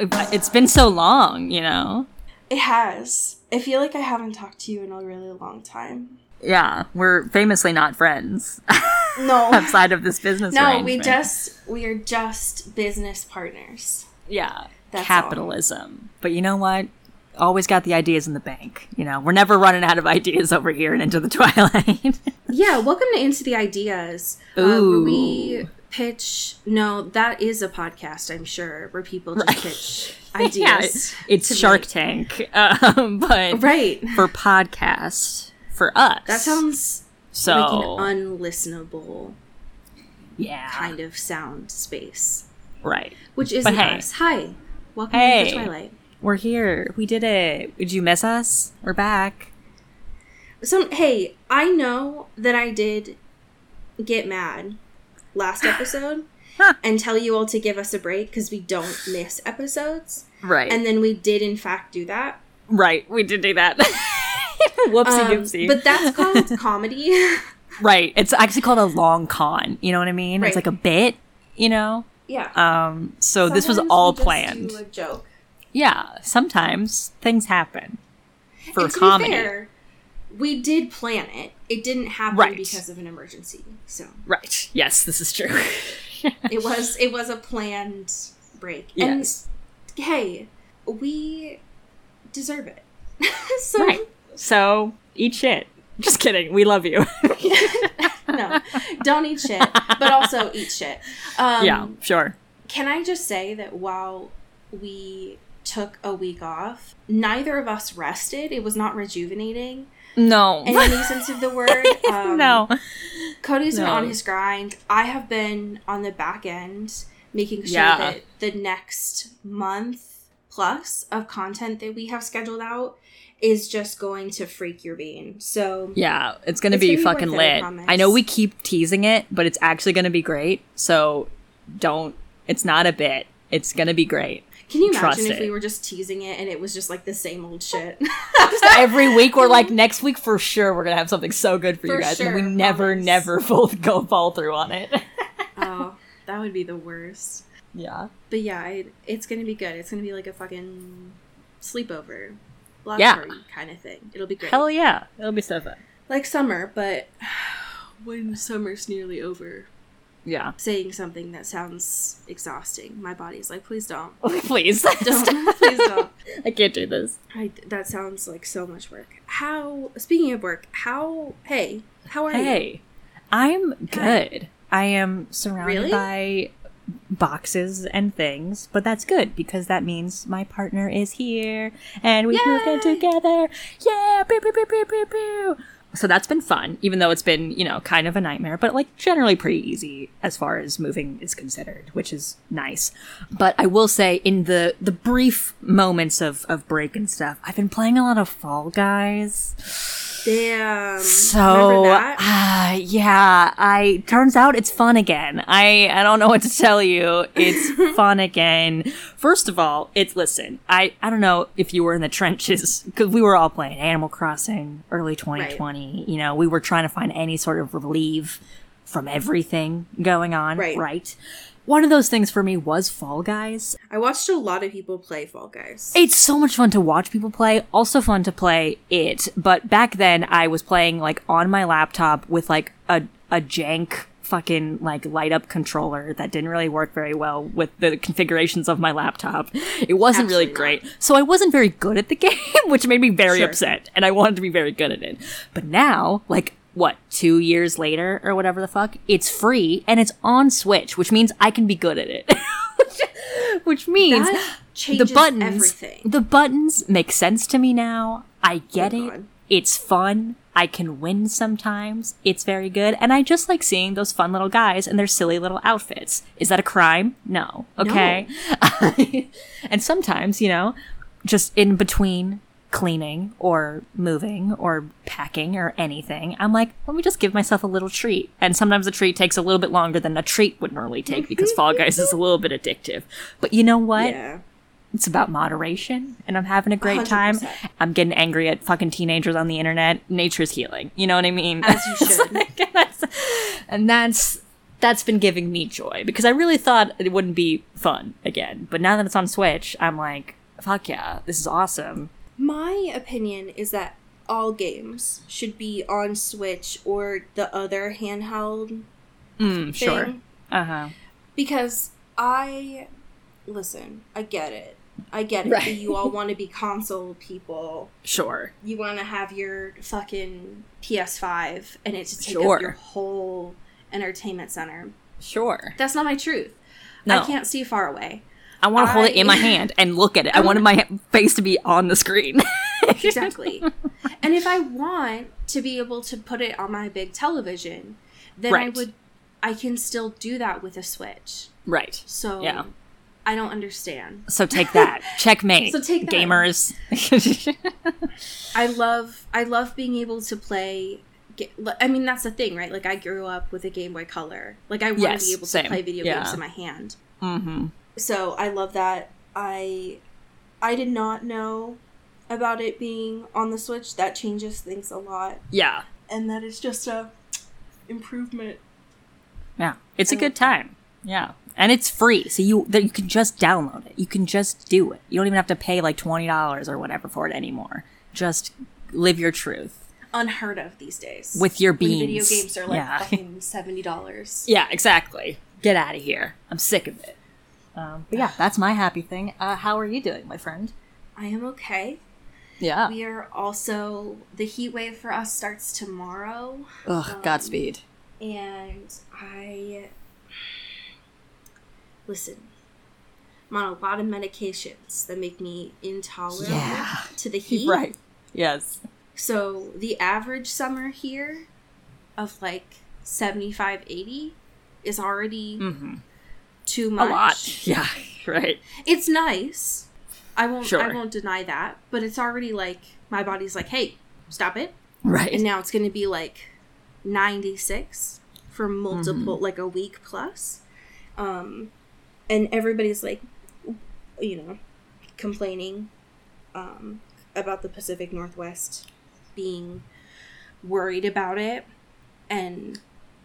It's been so long, you know? It has. I feel like I haven't talked to you in a really long time. Yeah, we're famously not friends. No. outside of this business no, we just we are just business partners. yeah That's capitalism but you know what always got the ideas in the bank you know we're never running out of ideas over here and into the twilight Yeah, welcome to Into the Ideas. Uh, where we pitch no, that is a podcast, I'm sure, where people just pitch yeah ideas. it's shark me. tank um, but Right. for podcast for us That sounds so like an unlistenable yeah kind of sound space. right Which is hey. us. Hi. Welcome Hey. to the Twilight. we're here we did it did you miss us we're back Some hey, I know that I did get mad last episode and tell you all to give us a break because we don't miss episodes. right And then we did in fact do that. right we did do that whoopsie Um, doopsie but that's called comedy. Right. It's actually called a long con. You know what I mean? Right. It's like a bit, you know? yeah. Um, so this was all planned. joke. Yeah. Sometimes things happen for comedy. Fair, we did plan it. It didn't happen Right. because of an emergency. So Right. Yes, this is true. it was it was a planned break. yes. And hey, we deserve it. so Right. So eat shit. Just kidding. We love you. no, don't eat shit, but also eat shit. Um, yeah, sure. Can I just say that while we took a week off, neither of us rested. It was not rejuvenating No. in any sense of the word. Um, no. Cody's been on his grind. I have been on the back end making sure Yeah. that the next month plus of content that we have scheduled out is just going to freak your bean. So Yeah, it's gonna It's be gonna be fucking worth it, I lit. I know we keep teasing it, but it's actually gonna be great. So don't. It's not a bit. It's gonna be great. Can you Trust imagine if it. we were just teasing it and it was just like the same old oh. shit? every week we're like next week for sure we're gonna have something so good for, you For guys and we never promise. never full go fall through on it oh, that would be the worst. yeah But yeah, I, it's gonna be good. It's gonna be like a fucking sleepover, block Yeah. party kind of thing. It'll be great. hell yeah it'll be so fun like summer, but when summer's nearly over, yeah saying something that sounds exhausting, my body's like, please don't, please don't, please don't. i can't do this I, that sounds like so much work. How? Speaking of work, how? Hey, how are you? hey i'm good i am surrounded Really? by boxes and things but that's good because that means my partner is here and we moved in together yeah pew, pew, pew, pew, pew, pew. So that's been fun even though it's been you know kind of a nightmare but like generally pretty easy as far as moving is considered which is nice but i will say in the the brief moments of of break and stuff i've been playing a lot of fall guys Damn. so ah, yeah, I turns out it's fun again. I I don't know what to tell you. It's fun again. First of all, it's listen. I I don't know if you were in the trenches because we were all playing Animal Crossing early 2020. You know, we were trying to find any sort of relief from everything going on. Right. Right. One of those things for me was Fall Guys. I watched a lot of people play Fall Guys. It's so much fun to watch people play, also fun to play it. But back then I was playing like on my laptop with like a a jank fucking like light up controller that didn't really work very well with the configurations of my laptop. It wasn't really Absolutely great. So I wasn't very good at the game, which made me very Sure. upset and I wanted to be very good at it. But now, like what, 2 years later or whatever the fuck, it's free and it's on Switch, which means I can be good at it. which, means the buttons everything. the buttons make sense to me now i get Oh, it God. It's fun. I can win sometimes. It's very good. And I just like seeing those fun little guys and their silly little outfits. Is that a crime? No. Okay. and sometimes, you know, just in between cleaning or moving or packing or anything, I'm like, let me just give myself a little treat. And sometimes the treat takes a little bit longer than a treat would normally take because Fall Guys is a little bit addictive. But you know what? Yeah. It's about moderation, and I'm having a great time. 100%. I'm getting angry at fucking teenagers on the internet. Nature's healing. You know what I mean? As you should. like- that's- and that's that's been giving me joy because I really thought it wouldn't be fun again. But now that it's on Switch, I'm like, fuck yeah, this is awesome. My opinion is that all games should be on Switch or the other handheld Mm, thing. sure. Uh huh. Because I listen, I get it. I get it. Right. You all want to be console people. Sure. You want to have your fucking PS5 and it to take Sure. up your whole entertainment center. Sure. That's not my truth. No. I can't see far away. I want to hold it in my hand and look at it. I wanted my face to be on the screen. Exactly. and if I want to be able to put it on my big television, then I would I can still do that with a Switch. right. So Yeah. I don't understand. So take that. Checkmate. So take that. Gamers. I love I love being able to play I mean that's the thing, right? Like I grew up with a Game Boy Color. Like I want Yes, to be able same. to play video Yeah. games in my hand. mm-hmm. So I love that. I I did not know about it being on the Switch. That changes things a lot. Yeah. And that is just a improvement. Yeah. It's a good time. Yeah. And it's free. So you that you can just download it. You can just do it. You don't even have to pay like $20 or whatever for it anymore. Just live your truth. Unheard of these days. With your When video games are like Yeah. fucking seventy dollars. Yeah, exactly. Get out of here. I'm sick of it. Um, but yeah, that's my happy thing. Uh, how are you doing, my friend? I am okay. Yeah. We are also the heat wave for us starts tomorrow, Ugh, Godspeed. and I listen. I'm on a lot of medications that make me intolerant Yeah. to the heat. Right. Yes. So the average summer here of like 75, 80 is already Mm-hmm. too much. A lot. Yeah. Right. It's nice. I won't I won't deny that, but it's already like my body's like, "Hey, stop it." Right. And now it's going to be like 96 for multiple Mm-hmm. like a week plus. Um and everybody's like you know, complaining um about the Pacific Northwest being worried about it and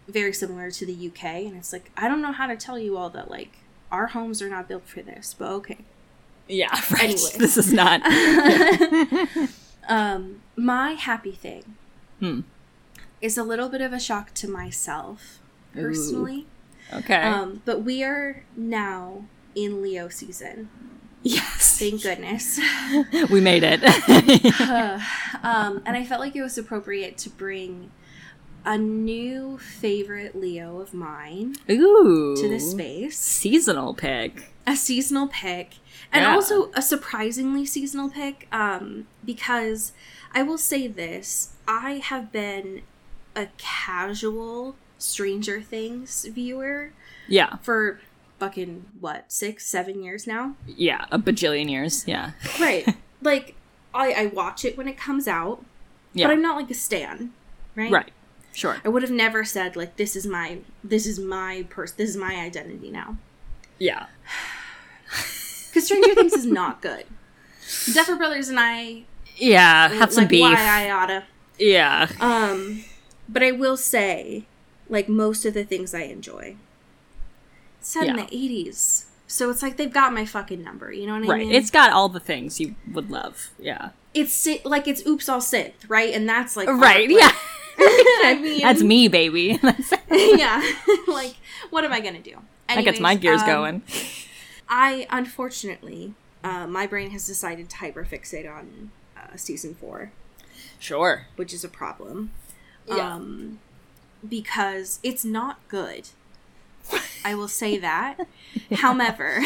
very similar to the UK and it's like I don't know how to tell you all that like our homes are not built for this, but okay. yeah. Right. Anyway. This is not. Um, my happy thing Hmm. is a little bit of a shock to myself personally. Okay. Um, but we are now in Leo season. yes. Thank goodness. we made it. um, and I felt like it was appropriate to bring a new favorite Leo of mine Ooh. to this space. Seasonal pick. a seasonal pick and Yeah. also a surprisingly seasonal pick um, because i will say this i have been a casual stranger things viewer Yeah. for fucking what six seven years now Yeah. A bajillion years. Yeah. right like I, I watch it when it comes out Yeah. but i'm not like a stan right right. Sure. i would have never said like this is my this is my person this is my identity now Yeah. because stranger things is not good Duffer Brothers and I Yeah. Have some beef. why I oughta. Yeah. Um, but I will say, like most of the things I enjoy, it's set in the eighties, so it's like they've got my fucking number. You know what I Right. mean? Right. It's got all the things you would love. Yeah. it's like it's oops all synth, right? And that's like Right. art, Yeah. like- I mean, That's me, baby. yeah. like, what am I gonna do? that gets my gears um, going. I unfortunately, uh, my brain has decided to hyperfixate on uh, season four. Sure. which is a problem. Yeah. Um, because it's not good. I will say that. However,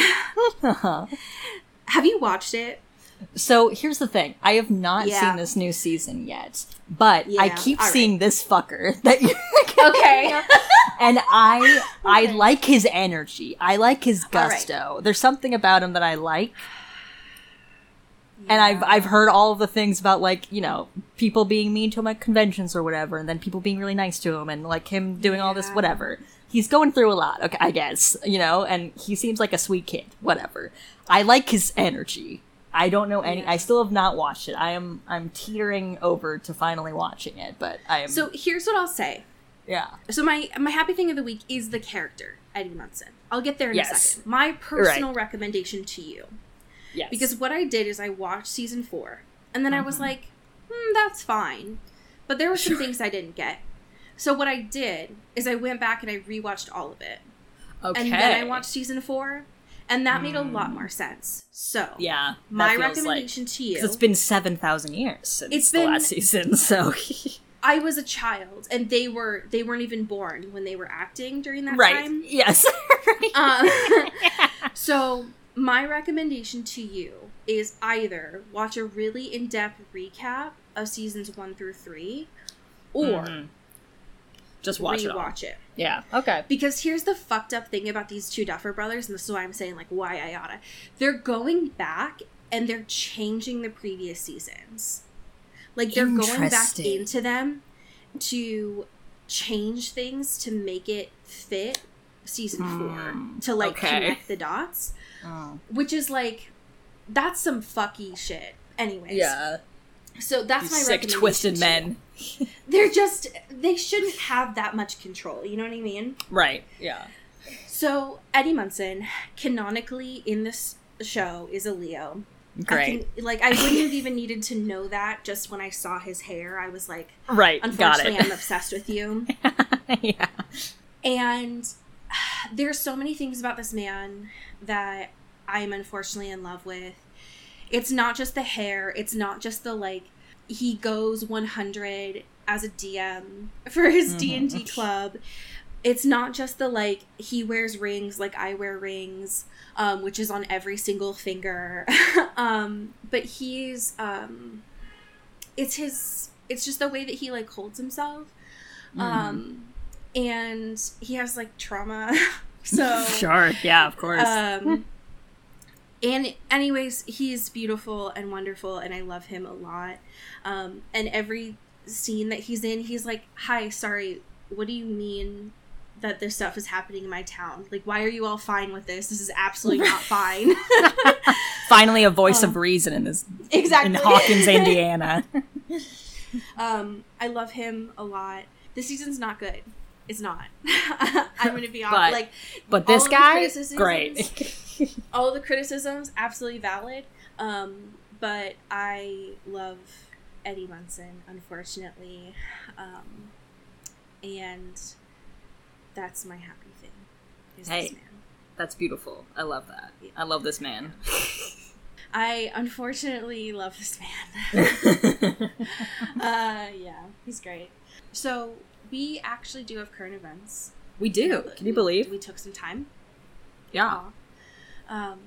have you watched it? So here's the thing: I have not Yeah. seen this new season yet, but I keep all right. seeing this fucker that you. Okay. and I I like his energy. I like his All right. gusto. There's something about him that I like. And I've I've heard all of the things about like, you know, people being mean to him at conventions or whatever, and then people being really nice to him and like him doing all this whatever. He's going through a lot, okay, I guess, you know, and he seems like a sweet kid, whatever. I like his energy. I don't know any Yeah. I still have not watched it. I am I'm teetering over to finally watching it, but I am So here's what I'll say. yeah. So my my happy thing of the week is the character Eddie Munson. I'll get there in a Yes. second. My personal recommendation to you, Yes. because what I did is I watched season four, and then I was like, hmm, that's fine, but there were some things I didn't get. So what I did is I went back and I rewatched all of it, okay. and then I watched season four, and that made a lot more sense. So Yeah. my feels like- recommendation to you. it's been 7,000 years since It's the been- last season, so. I was a child, and they were they weren't even born when they were acting during that right. time. Yes. Um, so my recommendation to you is either watch a really in-depth recap of seasons one through three, or Mhm. Just watch it all. rewatch it. Yeah. Okay. Because here's the fucked up thing about these two Duffer brothers, and this is why I'm saying like why I oughta. They're going back and they're changing the previous seasons. Like they're going back into them to change things to make it fit season four to like Hmm. okay. connect the dots, Oh. which is like that's some fucky shit. Anyways, Yeah. So that's You my sick, twisted men. They're just they shouldn't have that much control. You know what I mean? Right. Yeah. So Eddie Munson, canonically in this show, is a Leo. I Great. can, like I wouldn't have even needed to know that just when I saw his hair. I was like, right. Got unfortunately, I'm obsessed with you. yeah. And there's so many things about this man that I'm unfortunately in love with. It's not just the hair, it's not just the like he goes 100 as a DM for his D&D club. It's not just the like he wears rings like I wear rings, um, which is on every single finger. um, but he's um it's his it's just the way that he like holds himself. Um and he has like trauma. so Sure. Yeah. Of course. um and anyways he's beautiful and wonderful and i love him a lot um and every scene that he's in he's like hi sorry what do you mean that this stuff is happening in my town like why are you all fine with this this is absolutely not fine Finally, a voice of reason in this exactly in Hawkins, Indiana. um i love him a lot this season's not good it's not i'm gonna be But honest like But this guy, great. all the criticisms absolutely valid um but i love eddie munson unfortunately um and that's my happy thing is Hey. this man That's beautiful. I love that. I love this man. i unfortunately love this man uh yeah he's great so we actually do have current events we do. Can you believe? we took some time Yeah. Um,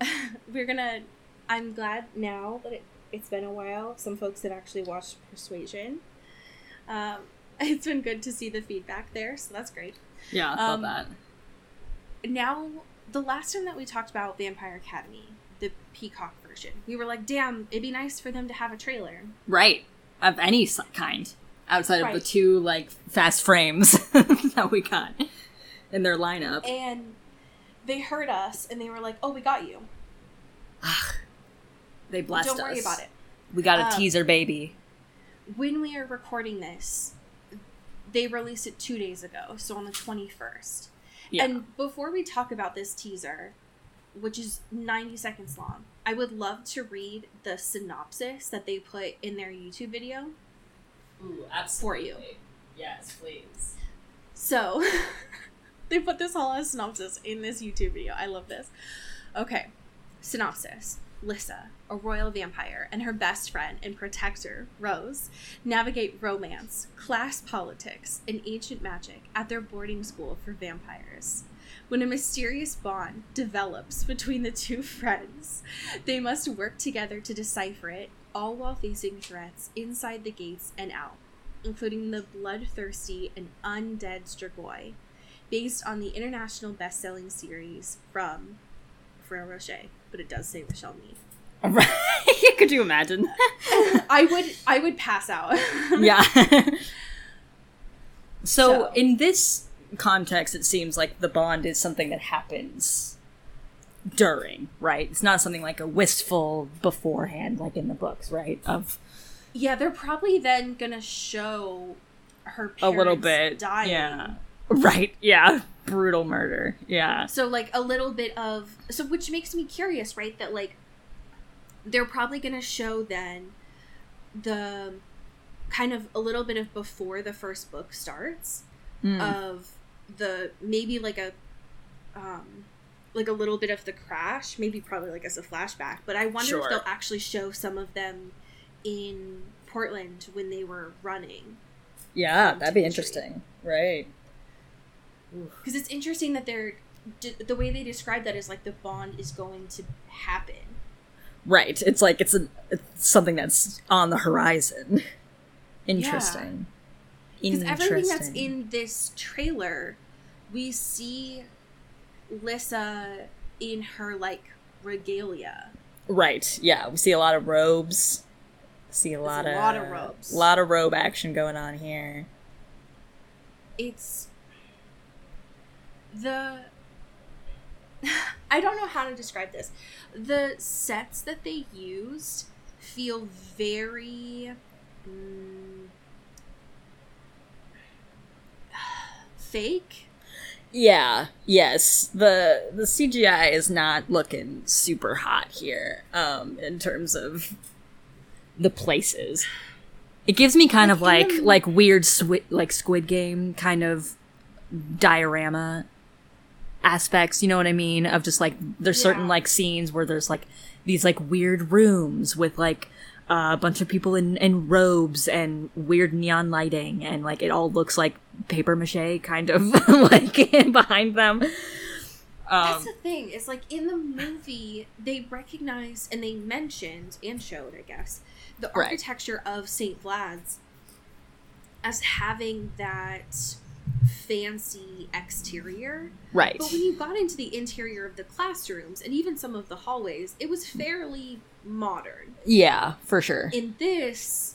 we're gonna. I'm glad now that it, it's been a while. Some folks have actually watched Persuasion. Um, it's been good to see the feedback there, so that's great. Yeah. I love Um, that. Now, the last time that we talked about Vampire Academy, the Peacock version, we were like, "Damn, it'd be nice for them to have a trailer." Right. Of any kind. Outside of the two, like, fast frames that we got in their lineup. And they heard us, and they were like, "Oh, we got you. They blessed Don't worry us. about it." We got a Um, teaser baby. when we are recording this, they released it two days ago, so on the 21st. Yeah. And before we talk about this teaser, which is 90 seconds long, I would love to read the synopsis that they put in their YouTube video. Ooh, for you. Yes, please. So, they put this whole synopsis in this YouTube video. I love this. Okay, synopsis. Lissa, a royal vampire, and her best friend and protector, Rose, navigate romance, class politics, and ancient magic at their boarding school for vampires. When a mysterious bond develops between the two friends, they must work together to decipher it, all while facing threats inside the gates and out, including the bloodthirsty and undead Strigoi, based on the international best-selling series from Ferrero Rocher, but it does say Rochelle Mead. Right. Could you imagine? I would I would pass out. yeah. so, So- in this context, it seems like the bond is something that happens during, right? It's not something like a wistful beforehand, like in the books, right? Of yeah, they're probably then gonna show her a little bit, dying. yeah, right, yeah, brutal murder, yeah, So like a little bit of so which makes me curious, right? That like they're probably gonna show then the kind of a little bit of before the first book starts Mm. of the maybe like a um like a little bit of the crash, maybe probably like as a flashback. But I wonder Sure. if they'll actually show some of them in Portland when they were running. yeah, that'd be interesting, right? Because it's interesting that they're the way they describe that is like the bond is going to happen. Right. It's like it's, a, it's something that's on the horizon. Interesting. Because everything that's in this trailer, we see Lissa in her like regalia. Right. Yeah, we see a lot of robes. See a lot a of lot of robes. lot of robe action going on here. It's the I don't know how to describe this. The sets that they used feel very mm, fake. Yeah. Yes. The the CGI is not looking super hot here. Um, in terms of the places. It gives me kind of Like, like even- like weird swi- like Squid Game kind of diorama aspects. You know what I mean? Of just like there's certain Yeah. like scenes where there's like these like weird rooms with like uh, a bunch of people in, in robes and weird neon lighting and like it all looks like paper mache kind of like behind them. That's Um, the thing. Is like in the movie, they recognized and they mentioned and showed, I guess, the Right. architecture of Saint Vlad's as having that fancy exterior. right. But when you got into the interior of the classrooms and even some of the hallways, it was fairly modern. Yeah, for sure. In this,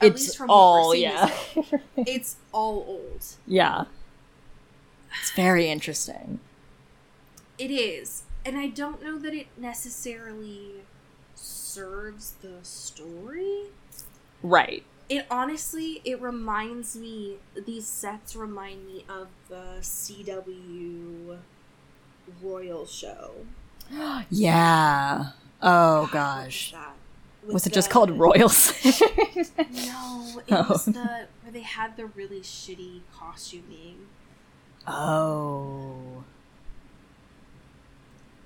at least from all yeah. it's all old. yeah. It's very interesting. It is. And I don't know that it necessarily serves the story. Right. It honestly, it reminds me, these sets remind me of the CW Royal show. Yeah. Oh gosh. With Was it just called Royals? No, it Oh. was the where they had the really shitty costuming. oh.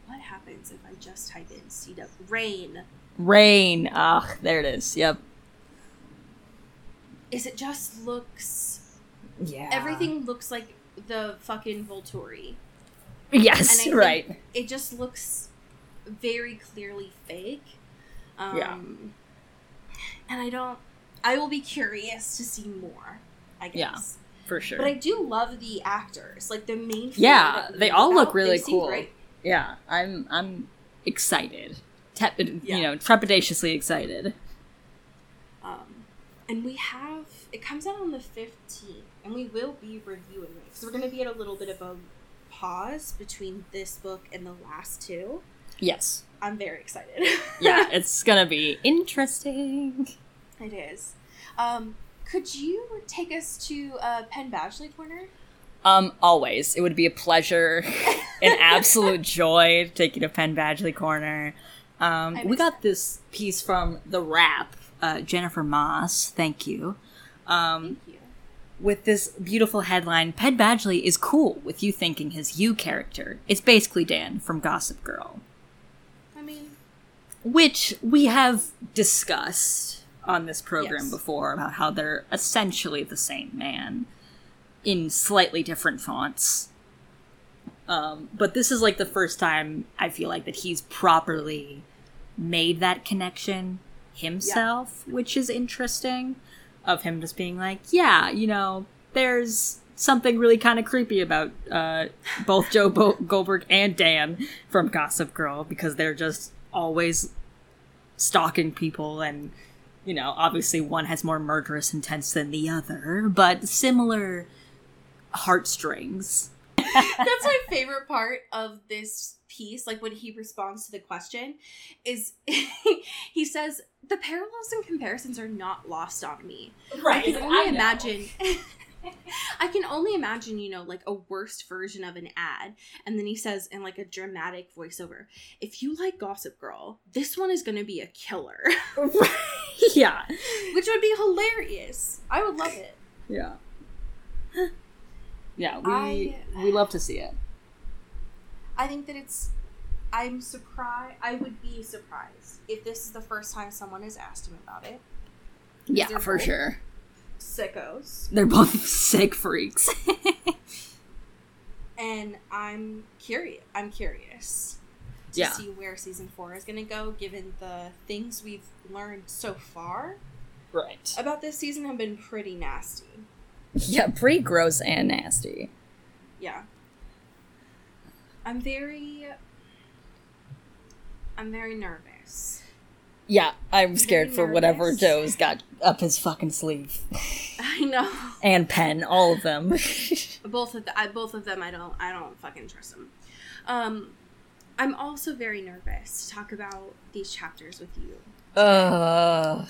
What happens if I just type in CW Reign? Reign. Ah, there it is. Yep. Is it just looks Yeah. everything looks like the fucking Volturi. Yes, And I think right. It just looks very clearly fake. Um, Yeah. And I don't. I will be curious to see more. I guess. Yeah, For sure. But I do love the actors, like the main. Yeah, they all look really cool. great. yeah, I'm I'm excited. Tep- Yeah. You know, trepidatiously excited. Um, and we have it comes out on the fifteenth, and we will be reviewing it because we're going to be at a little bit of a pause between this book and the last two. Yes. I'm very excited. Yeah, it's gonna be interesting. it is. Um, could you take us to uh, Penn Badgley corner? Um, always. It would be a pleasure, an absolute joy to take you to Penn Badgley Corner. Um, we got this piece from The Wrap, uh, Jennifer Moss, thank you. Um, Thank you. with this beautiful headline Penn Badgley is cool with you thinking his you character. It's basically Dan from Gossip Girl. Which we have discussed on this program Yes. before about how they're essentially the same man in slightly different fonts. Um, but this is like the first time I feel like that he's properly made that connection himself, which is interesting. Of him just being like, yeah, you know, there's something really kind of creepy about uh, both Joe Bo- Goldberg and Dan from Gossip Girl because they're just always stalking people and you know obviously one has more murderous intents than the other but similar heartstrings That's my favorite part of this piece. Like when he responds to the question, is he says the parallels and comparisons are not lost on me. Right i can only imagine. I can only imagine, you know, like a worst version of an ad. And then he says in like a dramatic voiceover, if you like Gossip Girl, this one is going to be a killer, yeah which would be hilarious. I would love it. yeah yeah we I- we love to see it I think that it's. I'm surprised. I would be surprised if this is the first time someone has asked him about it. yeah for sure Sickos. they're both sick freaks And I'm curious. I'm curious to Yeah. see where season four is going to go, given the things we've learned so far right about this season have been pretty nasty. yeah pretty gross and nasty Yeah. I'm very. I'm very nervous. Yeah i'm scared for whatever joe's got up his fucking sleeve I know. and Penn all of them both of the, I, both of them I don't I don't fucking trust them. Um I'm also very nervous to talk about these chapters with you. Oh,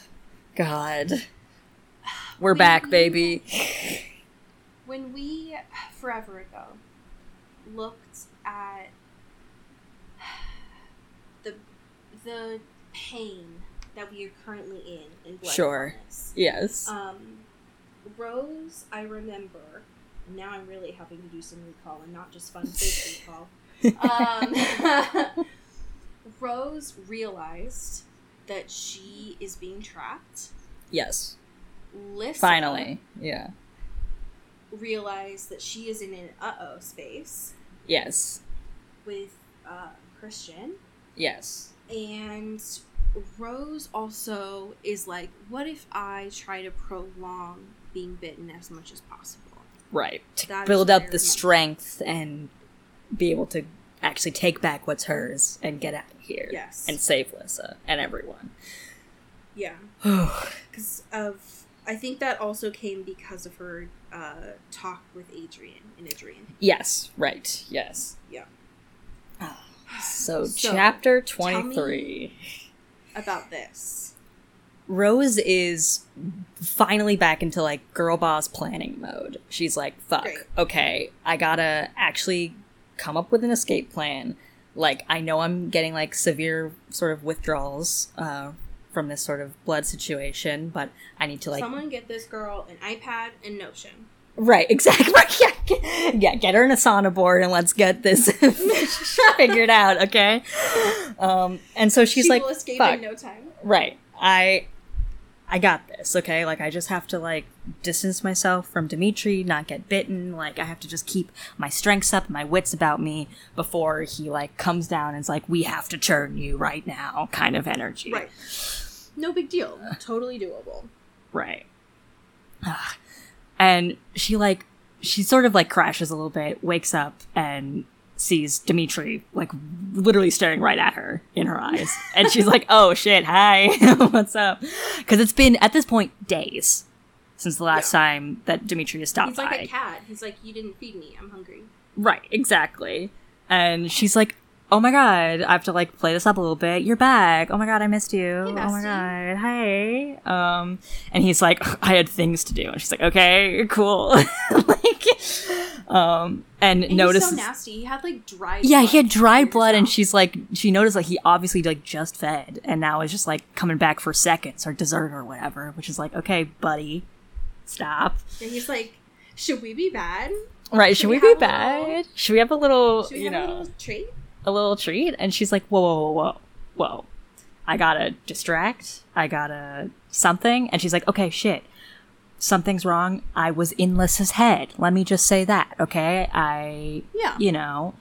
God. We're We- back, baby. When we forever ago looked at the the pain that we are currently in in blood Sure. Promise, Yes. Um, Rose, I remember. Now I'm really having to do some recall and not just fun fake recall. Um, Rose realized that she is being trapped. yes. Lissa Finally. Yeah. realized that she is in an uh oh space Yes. with uh, Christian. Yes. And Rose also is like, what if I try to prolong being bitten as much as possible? Right. To That build up the strength and be able to actually take back what's hers and get out of here. Yes. And save Lissa and everyone. Yeah. Because of I think that also came because of her uh, talk with Adrian and Adrian. yes. Right. Yes. Yeah. So, So, chapter tell me- 23. About this, Rose is finally back into like girl boss planning mode. She's like, fuck, Great. okay, I gotta actually come up with an escape plan. Like, I know I'm getting like severe sort of withdrawals uh, from this sort of blood situation, but I need to like. someone get this girl an iPad and Notion. Right, exactly. Yeah, get- yeah, get her an Asana board and let's get this figured out, okay? Um, and so she's she like, will escape fuck. in no time. right i i got this okay like i just have to like distance myself from dimitri not get bitten like i have to just keep my strengths up my wits about me before he like comes down and is like we have to churn you right now kind of energy Right. No big deal. Totally doable. right Ah. And she like she sort of like crashes a little bit wakes up and sees dimitri like literally staring right at her in her eyes and she's like oh shit hi what's up because it's been at this point days since the last time that dimitri has stopped He's like by a cat. He's like, you didn't feed me. I'm hungry. right exactly and she's like oh my god i have to like play this up a little bit. You're back. Oh my god i missed you. Oh my god. Hey. Um and he's like i had things to do. And she's like okay cool. Like um and, And notices so nasty. He had like dried. yeah blood he had dried blood and she's like she noticed like he obviously like just fed and now is just like coming back for seconds or dessert or whatever which is like okay buddy stop. And he's like, should we be bad? right should, we we, be bad little- should we have a little Should we you have know a little treat? A little treat and she's like whoa whoa whoa whoa whoa I gotta distract. I gotta something. And she's like, okay, shit. Something's wrong. I was in Lissa's head. Let me just say that, okay? I, Yeah. you know,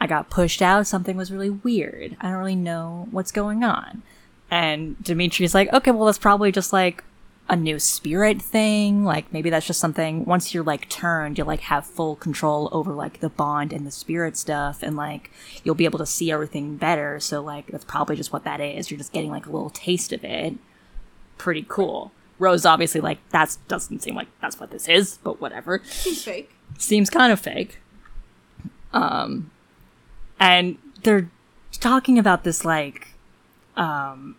I got pushed out. Something was really weird. I don't really know what's going on. And Dimitri's like, okay, well, that's probably just like a new spirit thing. Like maybe that's just something once you're like turned, you'll like have full control over like the bond and the spirit stuff and like you'll be able to see everything better. So like that's probably just what that is. You're just getting like a little taste of it. Pretty cool. Rose obviously like that doesn't seem like that's what this is, but whatever Seems fake. seems kind of fake. Um, and they're talking about this like, um,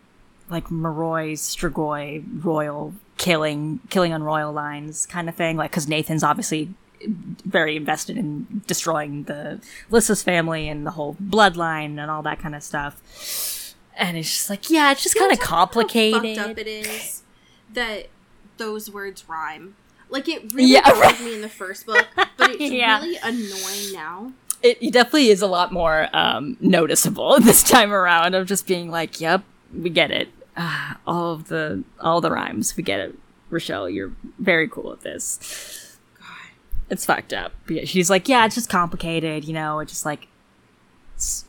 like Moroi Strigoi royal killing, killing on royal lines kind of thing. Like, because Nathan's obviously very invested in destroying the Lissa's family and the whole bloodline and all that kind of stuff. And it's just like, yeah, it's just kind of complicated. How fucked up it is that those words rhyme. Like it really Yeah, bothered me in the first book, but it's Yeah. really annoying now. it, it definitely is a lot more um, noticeable this time around of just being like, "Yep, we get it. Ah, all of the all the rhymes, we get it." Rochelle, you're very cool at this. It's fucked up. But she's like, "Yeah, it's just complicated. You know, it just like,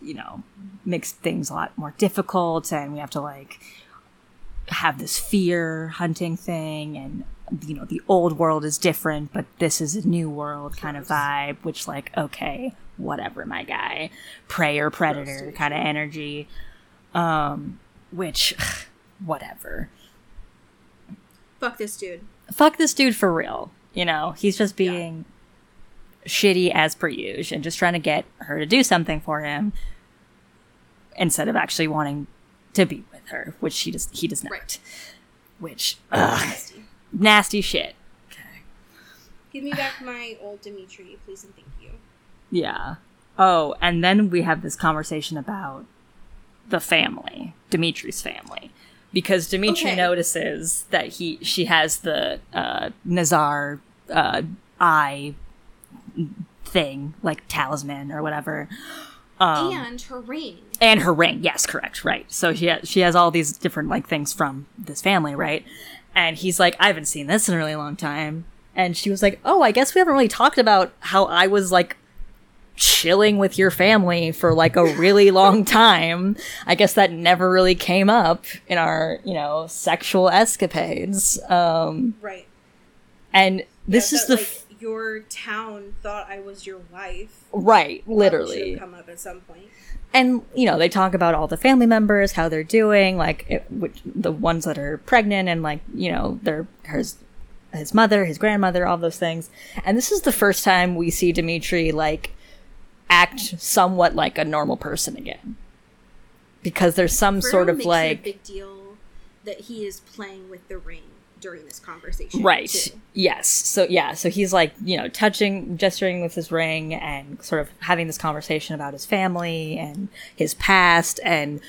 you know, makes things a lot more difficult, and we have to like have this fear hunting thing and." You know, the old world is different, but this is a new world kind of vibe, which, like, okay, whatever, my guy. Prey or predator kind of energy. Um, which, whatever. Fuck this dude. Fuck this dude for real. You know, he's just being shitty as per usual and just trying to get her to do something for him instead of actually wanting to be with her, which she does, he does not. Right. Which, ugh, Nasty. nasty shit. Okay. Give me back my old Dimitri, please and thank you. Yeah. Oh, and then we have this conversation about the family, Dimitri's family, because Dimitri Okay. notices that he she has the uh, Nazar uh, eye thing, like talisman or whatever, Um, and her ring. and her ring. Yes, correct, right. So she has, she has all these different like things from this family, right? And he's like, I haven't seen this in a really long time. And she was like, Oh, I guess we haven't really talked about how I was like chilling with your family for like a really long time. I guess that never really came up in our, you know, sexual escapades. Um, Right. and this Yeah, is that, the like your town thought I was your wife. right, literally. come up at some point. and you know they talk about all the family members how they're doing like it, which, the ones that are pregnant and like you know their his his mother his grandmother all those things and this is the first time we see dimitri like act somewhat like a normal person again because there's some Frodo sort of makes it a like big deal that he is playing with the ring during this conversation. Right. too. Yes. So yeah. So he's like, you know, touching, gesturing with his ring, and sort of having this conversation about his family and his past. And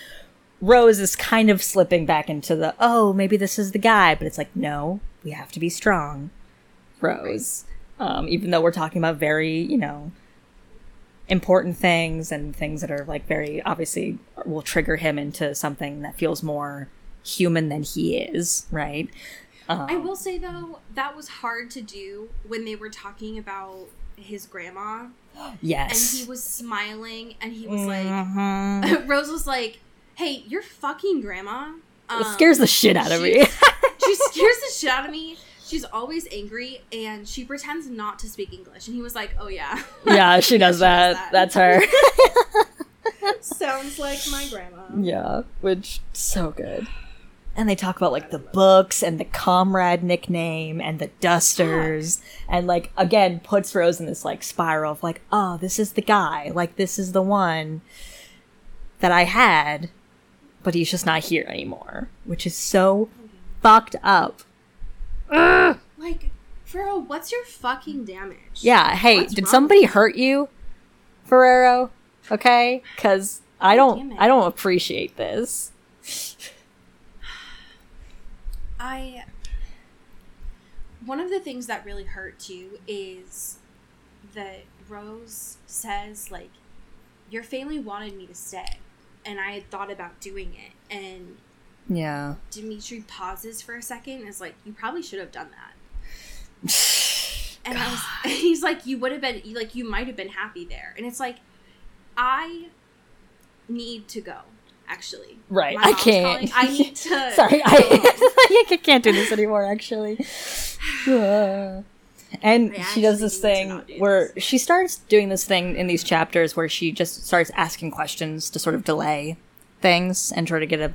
Rose is kind of slipping back into the, oh, maybe this is the guy, but it's like, no, we have to be strong, Rose. Um, even though we're talking about very, you know, important things and things that are like very obviously will trigger him into something that feels more human than he is, right? I will say though, that was hard to do when they were talking about his grandma Yes. and he was smiling and he was like Mhm. Rose was like, Hey, your fucking grandma it um, scares the shit out of me. she scares the shit out of me. She's always angry and she pretends not to speak English. And he was like, Oh yeah. yeah, she does that. that. That's her. Sounds like my grandma. yeah, which so good. And they talk about like the books and the comrade nickname and the dusters and like again puts Rose in this like spiral of like, oh, this is the guy. Like this is the one that I had, but he's just not here anymore. Which is so fucked up. Like, Ferro, what's your fucking damage? Yeah, hey, What's did somebody hurt you, Ferrero? Okay, because I don't. I don't appreciate this. I one of the things that really hurt too is that Rose says like your family wanted me to stay and I had thought about doing it and Yeah. Dimitri pauses for a second and is like, "You probably should have done that." And, I was, and he's like, "You would have been like, you might have been happy there." And it's like, I need to go. Actually, Right, I can't. calling. I need to. Sorry, I, I can't do this anymore. Actually, and she does this thing do where this. she starts doing this thing in these chapters where she just starts asking questions to sort of delay things and try to get a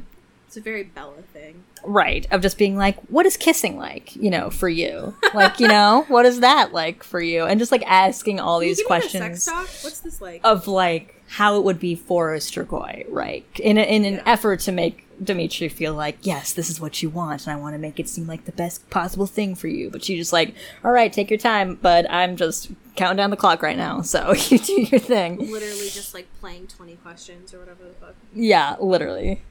It's a very Bella thing. right of just being like, what is kissing like, you know, for you? Like, you know, what is that like for you? And just like asking all Can these give me the questions sex talk? What's this like? of like how it would be for a Strigoi, right? In a, in an Yeah. effort to make Dimitri feel like, yes, this is what you want, and I want to make it seem like the best possible thing for you. But she's just like, all right, take your time, but I'm just counting down the clock right now, so you do your thing. Literally just like playing twenty questions or whatever the fuck. Yeah, literally.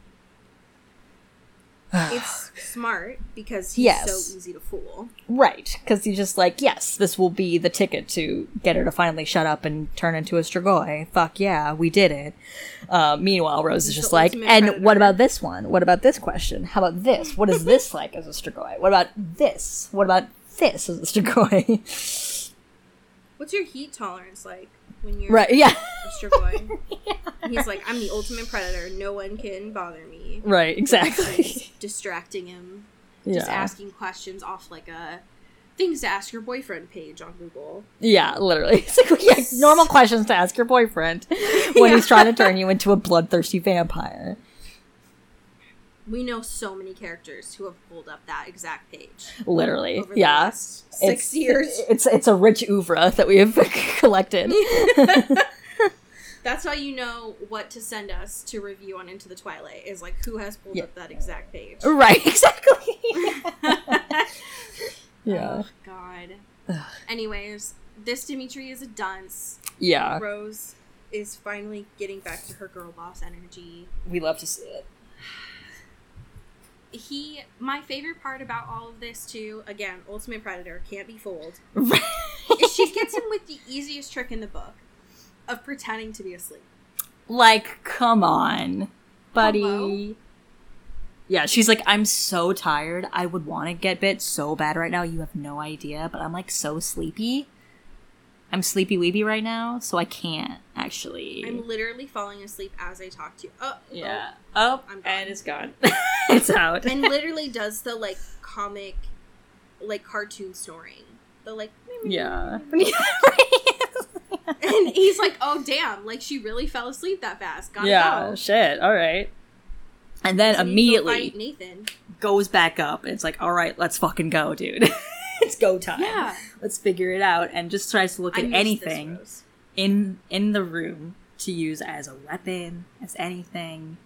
It's smart because he's Yes. so easy to fool. Right, because he's just like, yes, this will be the ticket to get her to finally shut up and turn into a Strigoi. Fuck yeah, we did it. Uh, meanwhile, Rose is just like, and predator." what about this one? What about this question? How about this? What is this like as a Strigoi? What about this? What about this as a Strigoi? What's your heat tolerance like when you're right, yeah. a Strigoi? He's like, I'm the ultimate predator. No one can bother me. Right, exactly. distracting him, yeah. just asking questions off like a things to ask your boyfriend page on Google. Yeah, literally. It's like, yeah, normal questions to ask your boyfriend when he's trying to turn you into a bloodthirsty vampire. We know so many characters who have pulled up that exact page Literally. over the yeah. last six It's- years. It's it's a rich oeuvre that we have collected. That's how you know what to send us to review on Into the Twilight is like who has pulled Yeah. up that exact page. right, exactly. yeah. Oh God. Anyways, this Dimitri is a dunce. Yeah. Rose is finally getting back to her girl boss energy. We love to see it. He, my favorite part about all of this too, again, Ultimate Predator can't be fooled. is she gets him with the easiest trick in the book of pretending to be asleep. like, come on, buddy. Hello? Yeah, she's like, I'm so tired. I would want to get bit so bad right now. You have no idea, but I'm like so sleepy. I'm sleepy weepy right now, so I can't actually. I'm literally falling asleep as I talk to you. Oh, oh yeah. Oh, I'm gone. and it's gone. it's out. oh. and literally does the like comic, like cartoon snoring. The like, yeah. and he's like, "Oh damn! Like she really fell asleep that fast. Gotta yeah. go." Shit. All right. And then So go immediately Nathan. goes back up. And it's like, all right, let's fucking go, dude. it's go time. Yeah, Let's figure it out. And just tries to look I at anything in in the room to use as a weapon, as anything.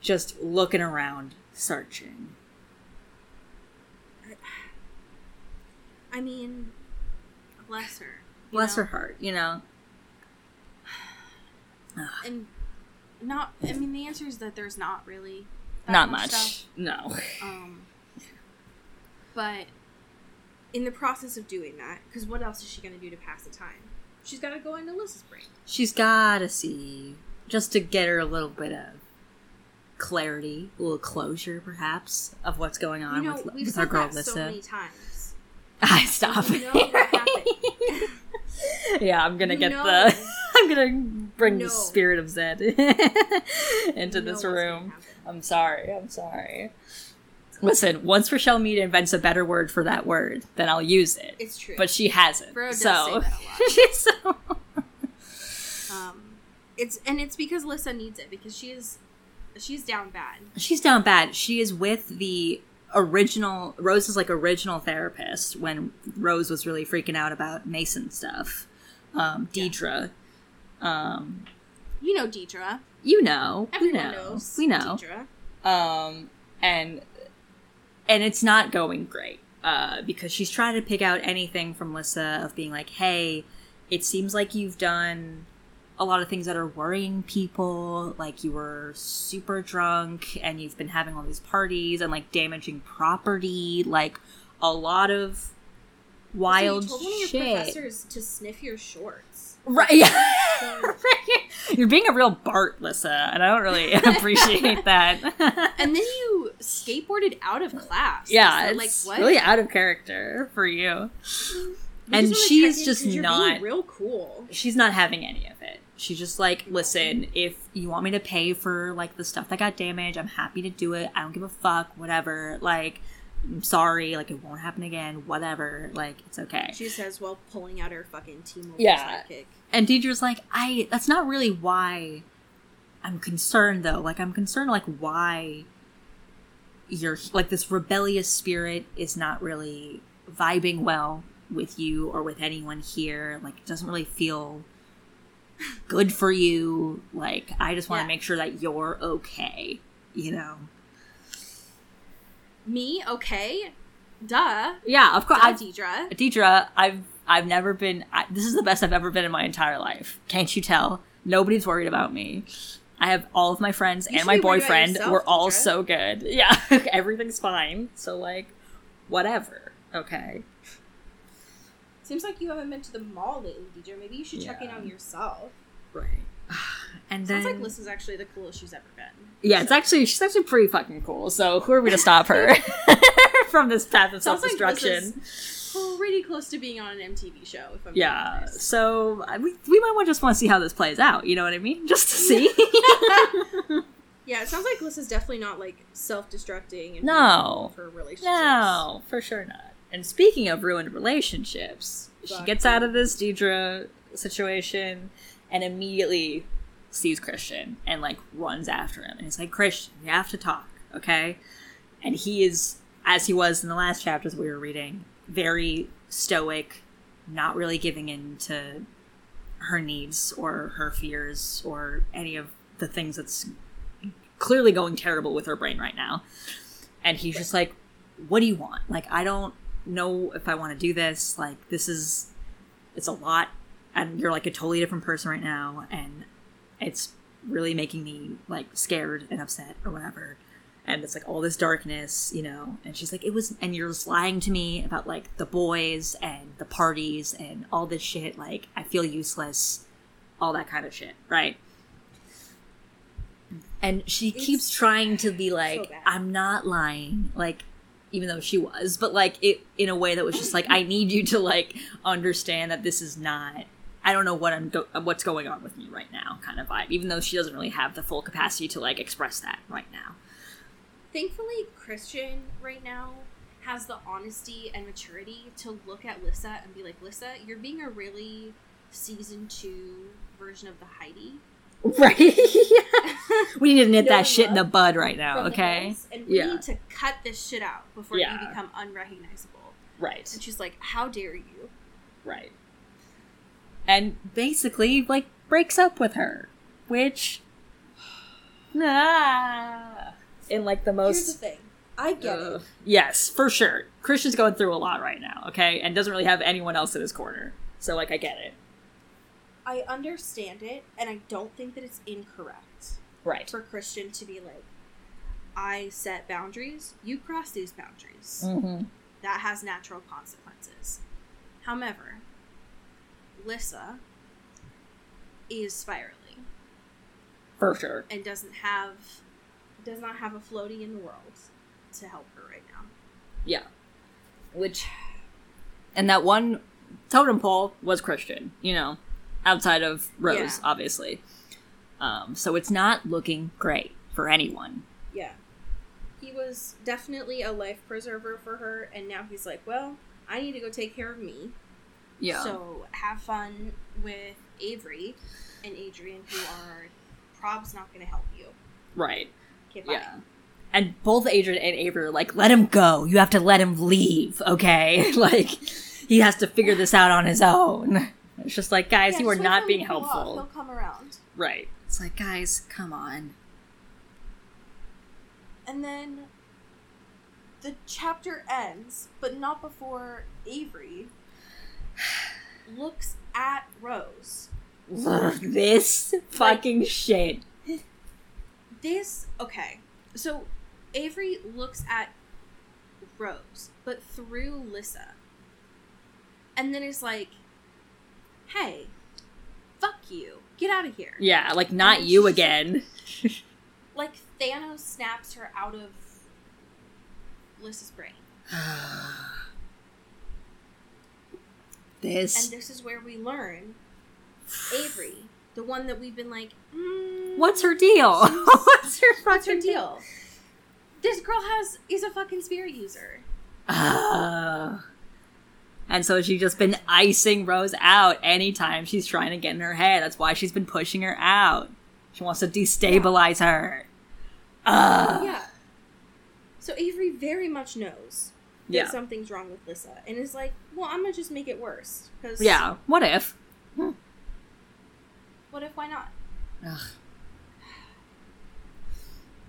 Just looking around, searching. I mean, bless her. Bless know? her heart, you know. And not. I mean, the answer is that there's not really Not much. stuff. No. Um, but in the process of doing that, because what else is she going to do to pass the time? She's got to go into Liz's brain. She's gotta see just to get her a little bit of clarity, a little closure, perhaps, of what's going on You know, with, with our girl that so Lissa. many times. I stop. You know what yeah, I'm gonna You get know. the. I'm gonna bring the spirit of Zed into this room. I'm sorry. I'm sorry. Listen, once Richelle Mead invents a better word for that word, then I'll use it. It's true. But she hasn't. Bro does so say that a lot. she's so Um, it's and it's because Lissa needs it because she is she's down bad. she's down bad. She is with the original Rose's like original therapist when Rose was really freaking out about Mason stuff. Um, Deidre. Um, You know Deidre. you know, Everyone we know, knows. we know. Deidre. um and and it's not going great uh because she's trying to pick out anything from Lissa of being like hey it seems like you've done a lot of things that are worrying people like you were super drunk and you've been having all these parties and like damaging property like a lot of wild so you told one of your shit professors to sniff your shorts. Right yeah You're being a real Bart, Lissa, and I don't really appreciate that. and then you skateboarded out of class. yeah, So, it's like what? really out of character for you. And she's just not- real cool. She's not having any of it. She's just like, listen, if you want me to pay for like the stuff that got damaged, I'm happy to do it. I don't give a fuck, whatever. Like, I'm sorry, like it won't happen again, whatever. Like, it's okay. She says while pulling out her fucking T-Mobile Yeah. sidekick. And Deidre's like, I that's not really why I'm concerned though. Like I'm concerned like why you're like this rebellious spirit is not really vibing well with you or with anyone here. Like it doesn't really feel good for you. Like I just want to Yeah. make sure that you're okay, you know. Me, okay, duh, Yeah, of course. duh, Deidre. Deidre, I've I've never been. I, this is the best I've ever been in my entire life. Can't you tell? Nobody's worried about me. I have all of my friends You and my be worried about boyfriend. yourself, We're all Deidre. so good. Yeah, everything's fine. So like, whatever. Okay. Seems like you haven't been to the mall lately, Deidre. Maybe you should check in Yeah. on yourself. Right. And then Sounds like Lissa's actually the coolest she's ever been. yeah, it's actually she's actually pretty fucking cool. So who are we to stop her from this path of self Sounds like destruction? Pretty close to being on an MTV show. If I'm yeah. So I- we we might want just want to see how this plays out. You know what I mean? Just to see. Yeah, it sounds like Lissa's definitely not like self-destructing. And No. for relationships. No, for sure not. And speaking of ruined relationships, she gets out of this Deidre situation and immediately sees Christian and like runs after him and he's like, Christian, we have to talk, okay? And he is, as he was in the last chapters we were reading, very stoic, not really giving in to her needs or her fears or any of the things that's clearly going terrible with her brain right now. And he's just like, What do you want? Like, I don't know if I want to do this. Like, this is, it's a lot. And you're like a totally different person right now. And it's really making me like scared and upset or whatever. And it's like all this darkness, you know. And she's like, It was, and you're just lying to me about like the boys and the parties and all this shit. Like, I feel useless, all that kind of shit, right? And she It's keeps trying to be like, bad. I'm not lying. Like, even though she was, but like it in a way that was just like, I need you to like understand that this is not. I don't know what I'm go- what's going on with me right now, kind of vibe. Even though she doesn't really have the full capacity to like express that right now. Thankfully, Christian right now has the honesty and maturity to look at Lissa and be like, Lissa, you're being a really season two version of the Heidi. Right. we need to nip No that shit in the bud right now, okay? Hills, and we Yeah. need to cut this shit out before Yeah. you become unrecognizable. Right. And she's like, How dare you? Right. And basically, like, breaks up with her. Which. Ah, in, like, the most. Here's the thing. I get Ugh. it. Yes, for sure. Christian's going through a lot right now, okay? And doesn't really have anyone else in his corner. So, like, I get it. I understand it, and I don't think that it's incorrect Right. for Christian to be like, I set boundaries, you cross these boundaries. Mm-hmm. that has natural consequences. However, Lissa is spiraling For sure. and doesn't have does not have a floaty in the world to help her right now. Yeah. Which. And that one totem pole was Christian, you know, outside of Rose, Yeah. obviously. Um, so it's not looking great for anyone. Yeah. He was definitely a life preserver for her and now he's like, well, I need to go take care of me. Yeah. So have fun with Avery and Adrian who are prob's not going to help you. right. Okay, bye. Yeah. And both Adrian and Avery are like, let him go. You have to let him leave, okay? like, he has to figure this out on his own. It's just like, guys, Yeah, you are just wait for not being to cool off. helpful. He'll come around. Right. It's like, guys, come on. And then the chapter ends, but not before Avery looks at Rose. this fucking shit. This, okay. So Avery looks at Rose, but through Lissa. And then is like, hey, fuck you. get out of here. Yeah, like not you again. Like Thanos snaps her out of Lissa's brain. This. And this is where we learn Avery, the one that we've been like, mm, What's her deal? What's her what's her deal? This girl has is a fucking spirit user. Ah. and so she's just been icing Rose out anytime she's trying to get in her head. That's why she's been pushing her out. She wants to destabilize her. Ah. Yeah. So Avery very much knows Yeah. something's wrong with Lissa, and is like, "Well, I'm gonna just make it worse." Because Yeah. What if? Hmm. what if? Why not? Ugh.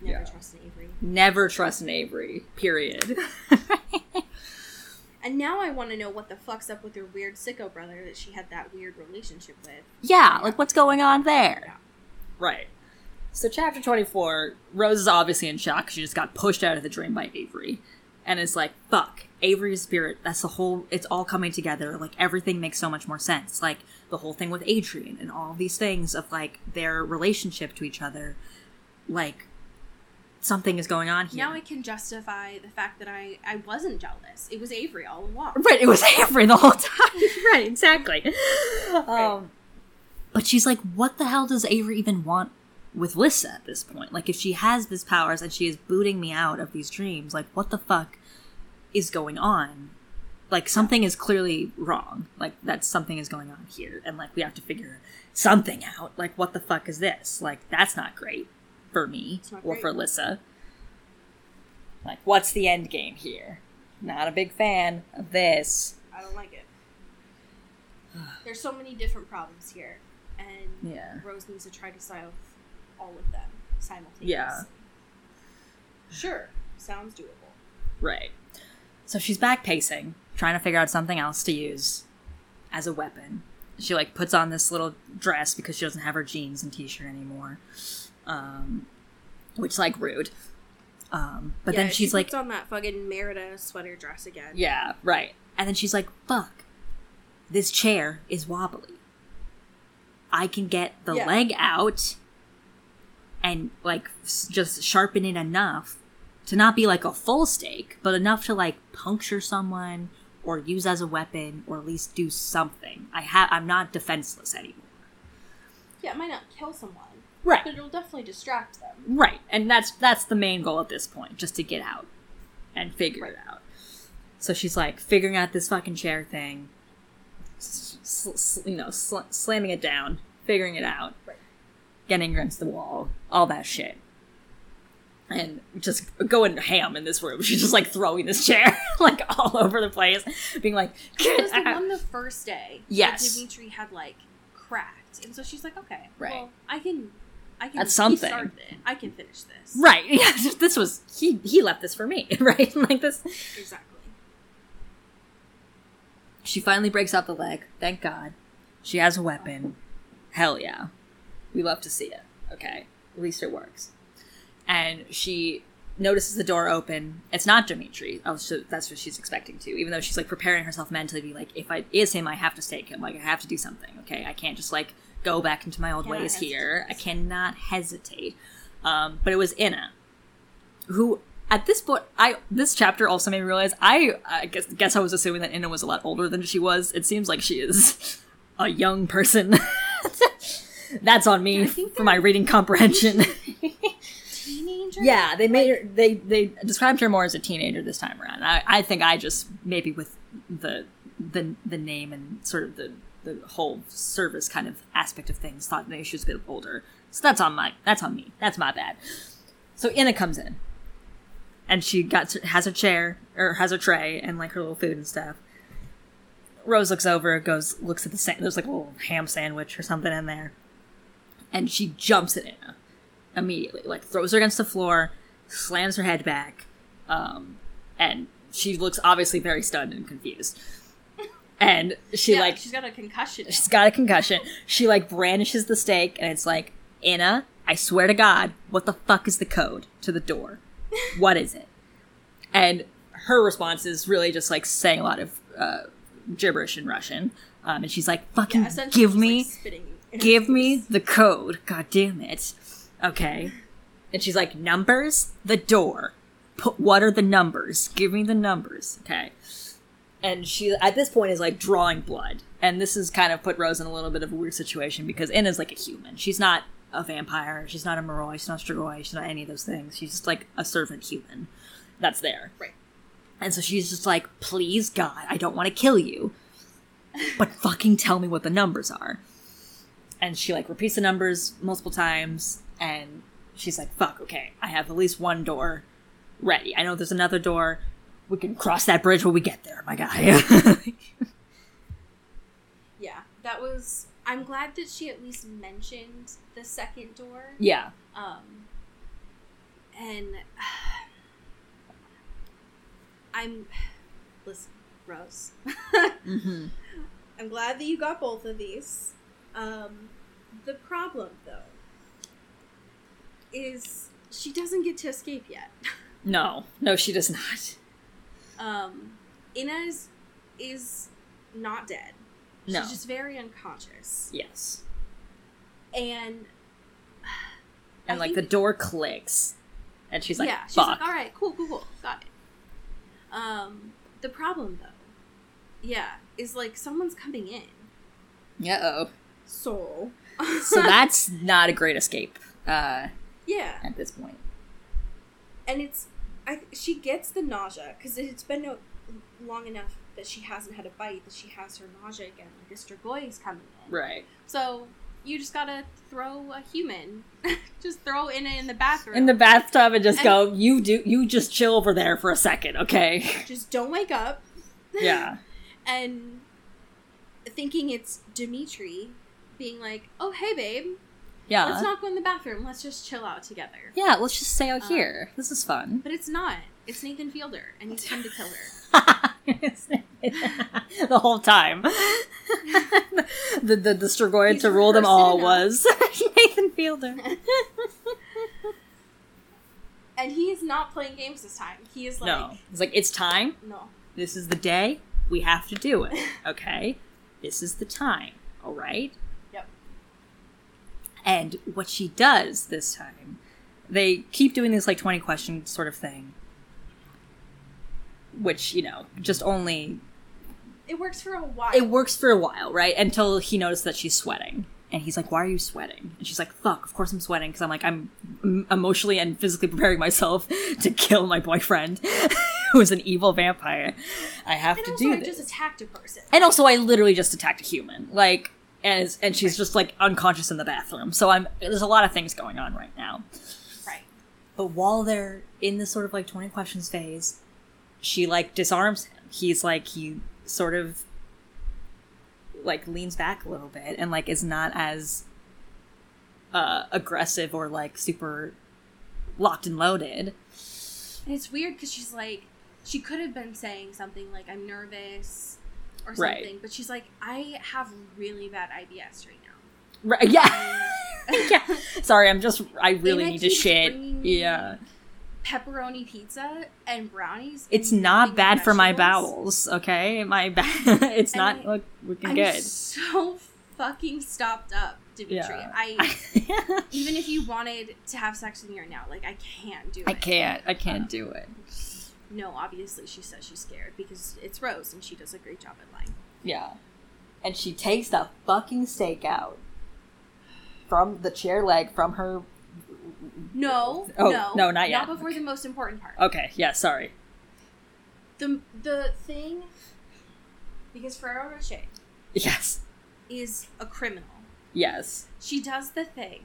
Never Yeah. trust an Avery. Never trust an Avery. Period. And now I want to know what the fuck's up with her weird sicko brother that she had that weird relationship with. yeah. Like what's going on there? Yeah. Right. So chapter 24, Rose is obviously in shock 'cause she just got pushed out of the dream by Avery. And it's like, fuck, Avery's spirit, that's the whole, it's all coming together. Like, everything makes so much more sense. Like, the whole thing with Adrian and all these things of, like, their relationship to each other. Like, something is going on here. Now I can justify the fact that I I wasn't jealous. It was Avery all along. Right, it was Avery the whole time. right, exactly. Um, but she's like, what the hell does Avery even want with Lissa at this point? Like, if she has these powers and she is booting me out of these dreams, like, what the fuck is going on? Like, something is clearly wrong. Like, that something is going on here. And, like, we have to figure something out. Like, what the fuck is this? Like, that's not great for me or great. for Lissa. Like, what's the end game here? Not a big fan of this. I don't like it. There's so many different problems here, and Yeah. Rose needs to try to solve all of them simultaneously. Yeah. Sure, sounds doable. Right. So she's back pacing, trying to figure out something else to use as a weapon. She like puts on this little dress because she doesn't have her jeans and t-shirt anymore, um, which like rude. Um, but Yeah, then she's she like, puts on that fucking Merida sweater dress again. yeah, right. And then she's like, fuck, this chair is wobbly. I can get the Yeah. leg out and like s- just sharpen it enough to not be like a full stake, but enough to like puncture someone or use as a weapon or at least do something. I have I'm not defenseless anymore. Yeah, it might not kill someone, Right. but it'll definitely distract them. Right, and that's that's the main goal at this point, just to get out and figure it out. So she's like figuring out this fucking chair thing, s- s- s- you know, sl- slamming it down, figuring it out, Right. Getting against the wall, all that shit, and just going ham in this room. She's just like throwing this chair like all over the place, being like, "Get was the out!" one the first day. that Yes. Dimitri had like cracked, and so she's like, "Okay, Right. well, I can, I can. That's something. it. I can finish this." Right? Yeah, this was he. He left this for me, right? Like this. Exactly. She finally breaks out the leg. Thank God. She has a weapon. Hell yeah. We love to see it. Okay. At least it works. And she notices the door open. It's not Dimitri. Oh, so that's what she's expecting to. Even though she's like preparing herself mentally to be like, if I is him, I have to stake him. Like I have to do something. Okay. I can't just like go back into my old Cannot ways here. I cannot hesitate. Um, but it was Inna who at this point i this chapter also made me realize i i guess, guess i was assuming that inna was a lot older than she was it seems like she is a young person that's on me for my reading comprehension. Teenager. yeah they made her they they described her more as a teenager this time around. I, I think i just maybe with the the the name and sort of the the whole service kind of aspect of things thought maybe she was a bit older. So that's on my that's on me. That's my bad. So Inna comes in, and she got has a chair or has a tray and like her little food and stuff. Rose looks over, goes looks at the sa- there's like a little ham sandwich or something in there, and she jumps at Inna immediately, like throws her against the floor, slams her head back, um, and she looks obviously very stunned and confused. And she Yeah, like she's got a concussion. She's got a concussion. She like brandishes the stake, and it's like, Inna, I swear to God, what the fuck is the code to the door? What is it? And her response is really just like saying a lot of uh, gibberish in Russian. Um, and she's like, fucking Yeah, give me. like, spitting give me the code. God damn it. Okay. And she's like, numbers? The door. Put, what are the numbers? Give me the numbers. Okay. And she, at this point, is like drawing blood. And this has kind of put Rose in a little bit of a weird situation because Inna's like a human. She's not a vampire. She's not a Moroi. She's not a Strigoi. She's not any of those things. She's just like a servant human that's there. Right. And so she's just like, please, God, I don't want to kill you. But fucking tell me what the numbers are. And she like repeats the numbers multiple times and she's like, fuck, okay, I have at least one door ready. I know there's another door. We can cross that bridge when we get there, my guy. Yeah, that was. I'm glad that she at least mentioned the second door. yeah. Um, and I'm. Listen, Rose. Mm-hmm. I'm glad that you got both of these. Um, the problem, though, is she doesn't get to escape yet. No, no, she does not. Um, Inez is not dead. No. She's just very unconscious. Yes. And And I like the door clicks. And she's like, yeah, she's fuck. like, all right, cool, cool, cool, got it. Um, the problem though, yeah, is like someone's coming in. Uh oh. Soul. So that's not a great escape uh, yeah, at this point. and it's I she gets the nausea because it's been no, long enough that she hasn't had a bite that she has her nausea again. Like Mr. Goy is coming in. Right. So you just gotta throw a human, just throw in in the bathroom. In the bathtub and just And- go, you do, you just chill over there for a second, okay? just don't wake up. Yeah. and thinking it's Dimitri being like, "Oh, hey, babe, Yeah. let's not go in the bathroom. Let's just chill out together." yeah, let's just stay out Uh, here. This is fun. But it's not. It's Nathan Fielder, and he's come to kill her. the whole time. the the, the Strigoi to rule them all was Nathan Fielder. And he is not playing games this time. He is like, no. It's like, it's time. no. This is the day. We have to do it. Okay? This is the time. All right? Yep. And what she does this time, they keep doing this like 20 question sort of thing. Which, you know, just only. It works for a while. It works for a while, right? Until he noticed that she's sweating. And he's like, Why are you sweating? And she's like, Fuck, of course I'm sweating. Because I'm like, I'm emotionally and physically preparing myself to kill my boyfriend, who is an evil vampire. I have and to also, do I this. just attacked a person. And also, I literally just attacked a human. Like, and and she's just like unconscious in the bathroom. So I'm there's a lot of things going on right now. right. But while they're in this sort of like 20 questions phase, she like disarms him. He's like he sort of like leans back a little bit and like is not as uh aggressive or like super locked and loaded. And it's weird because she's like, she could have been saying something like, "I'm nervous," or Right. something, but she's like, "I have really bad IBS right now." Right, yeah. Um, yeah. Sorry, I'm just I really Anna need to shit. Yeah. Pepperoni pizza and brownies. It's and not bad for my bowels, okay? My ba- it's And not I- look looking I'm good. so fucking stopped up, Dimitri. Yeah. I even if you wanted to have sex with me right now, like I can't do it. I can't. I can't uh, do it. No, obviously she says she's scared because it's Rose and she does a great job at lying. Yeah. And she takes the fucking steak out from the chair leg from her. No, Oh, no, no, not yet. Not before the most important part. Okay, yeah, sorry. The the thing because Ferrero Rocher Yes. is a criminal. Yes. She does the thing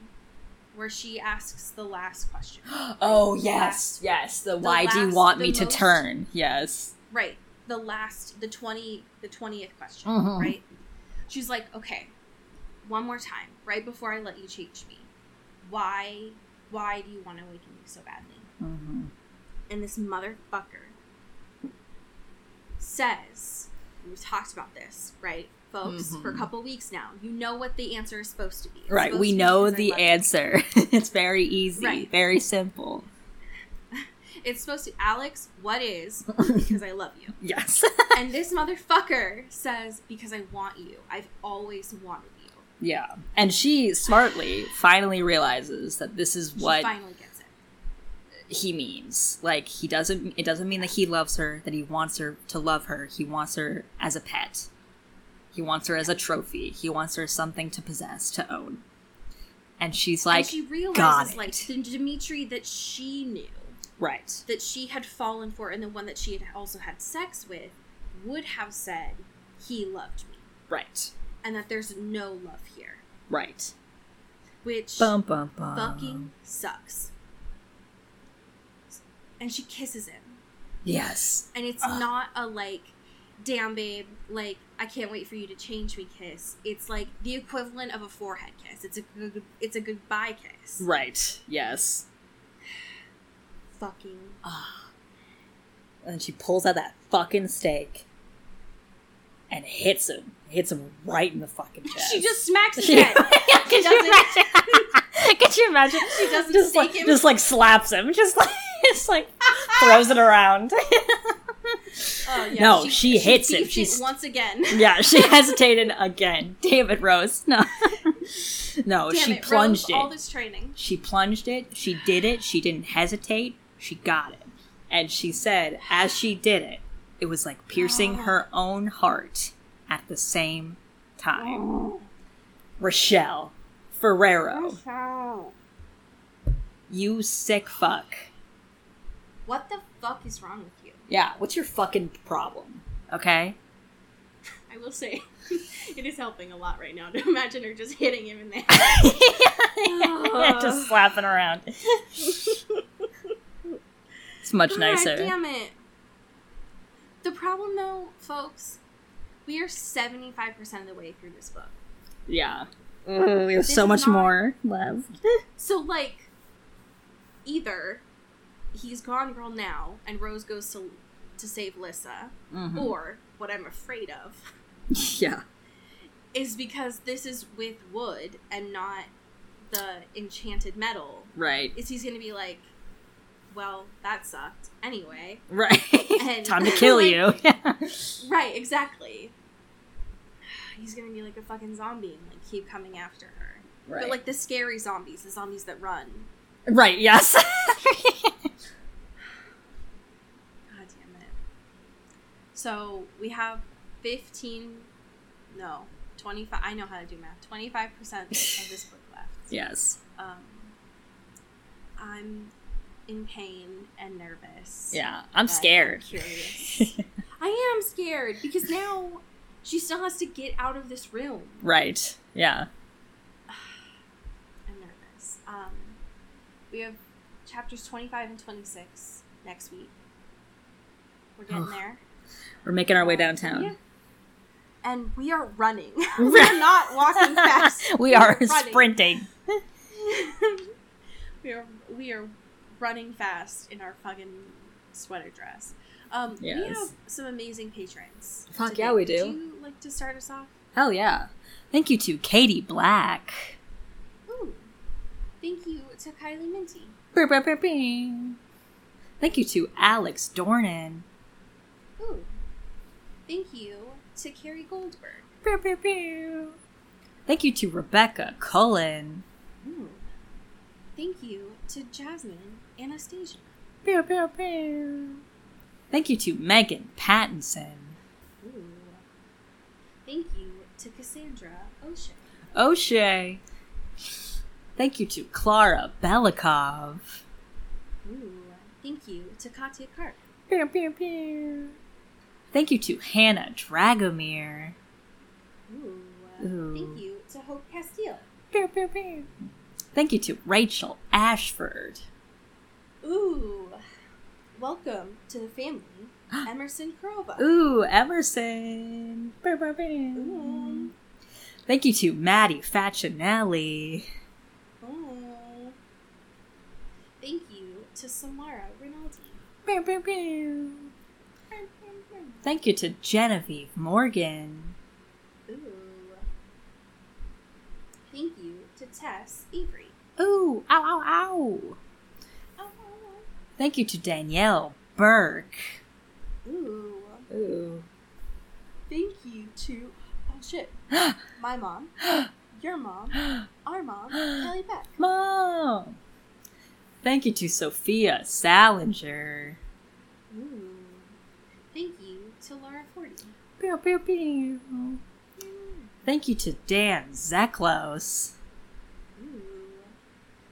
where she asks the last question. Oh, yes. Yes. The, why do you want the me to turn? Yes. Right. The last the twenty the twentieth question. Mhm. Right? She's like, Okay, one more time, right before I let you change me. Why why do you want to awaken me so badly? Mm-hmm. And this motherfucker says we've talked about this, right? Folks, for a Mhm. couple weeks now. You know what the answer is supposed to be. It's Right, we know the answer. it's very easy, Right. very simple. It's supposed to Alex, what is because I love you. Yes. And this motherfucker says, Because I want you. I've always wanted you. Yeah. And she smartly finally realizes that this is She what finally gets it. he means. Like he doesn't it doesn't mean that he loves her, that he wants her to love her. He wants her as a pet. He wants her as a trophy. He wants her something to possess, to own. And she's like and she realizes, like, the Dimitri that she knew, right. that she had fallen for, and the one that she had also had sex with, would have said, he loved me. Right. And that there's no love here. Right. Which Bum bum bum. fucking sucks. And she kisses him. Yes. And it's not a like, damn babe, like I can't wait for you to change me kiss. It's like the equivalent of a forehead kiss. It's a good, it's a goodbye kiss. Right. Yes. Fucking Ah. And she pulls out that fucking steak and hits him. Hits him right in the fucking chest. She just smacks his She- head. Could you imagine? Could you imagine? She doesn't just stake like, him. just like slaps him. Just like just like throws it around. Oh, yeah, No, she hits him. beefed She's- once again. yeah, she hesitated again. Damn it, Rose. No, no, Damn she it, plunged Rose, All this training. She plunged it. She did it. She didn't hesitate. She got it. And she said, as she did it, it was like piercing her own heart at the same time. Rochelle Ferrero, Rochelle. you sick fuck. What the fuck is wrong with you? Yeah, what's your fucking problem? Okay? I will say, it is helping a lot right now to imagine her just hitting him in the head. Just slapping around. It's much God nicer. damn it. The problem, though, folks, we are 75% of the way through this book. Yeah. we have This so much not- more left. So, like, either he's gone girl now and Rose goes to, to save Lissa, Mhm. or what I'm afraid of Yeah. is because this is with wood and not the enchanted metal, Right. is he's going to be like, well, that sucked. Anyway. Right. And- Time to kill like- you. Right, exactly. He's going to be like a fucking zombie and like keep coming after her. right. But like the scary zombies, the zombies that run. right, yes. God damn it. So we have 15, no, 25, I know how to do math, 25% of this book left. yes. Um, I'm in pain and nervous. Yeah. I'm scared. curious. I am scared because now she still has to get out of this room. right. Yeah. I'm nervous. Um, we have chapters 25 and 26 next week. We're getting there. We're making our way downtown. Yeah. And we are running. We're not walking fast. we are sprinting. we are we are running fast in our fucking sweater dress. Um, We have some amazing patrons. Fuck today. yeah, we Would do. you like to start us off? Hell yeah. Thank you to Katie Black. Ooh. Thank you to Kylie Minty. Thank you to Alex Dornan. Ooh. Thank you to Carrie Goldberg. Brr, brr, brr. Thank you to Rebecca Cullen. Ooh. Thank you to Jasmine Anastasia. Brr, brr, brr. Thank you to Megan Pattinson. Ooh. Thank you to Cassandra O'Shea. O'Shea. Thank you to Clara Belikov. Ooh. Thank you to Katya Karp. Brr, brr, brr. Thank you to Hannah Dragomir. Ooh. Uh, Ooh. Thank you to Hope Castile. Brr, brr, brr. Thank you to Rachel Ashford. Ooh. Welcome to the family, Emerson Kurova. Ooh, Emerson. Brr, brr, brr. Ooh. Thank you to Maddie Facinelli. Ooh. Thank you to Samara Rinaldi. Brr, brr, brr. Thank you to Genevieve Morgan. Ooh. Thank you to Tess Avery. Ooh, ow, ow, ow. Oh. Thank you to Danielle Burke. Ooh. Ooh. Thank you to oh shit, my mom, Your mom, our mom, Kelly Beck. Mom! Thank you to Sophia Salinger. Ooh. Thank you to Laura Forty. Pew, pew, pew. Thank you to Dan Zeklos. Ooh.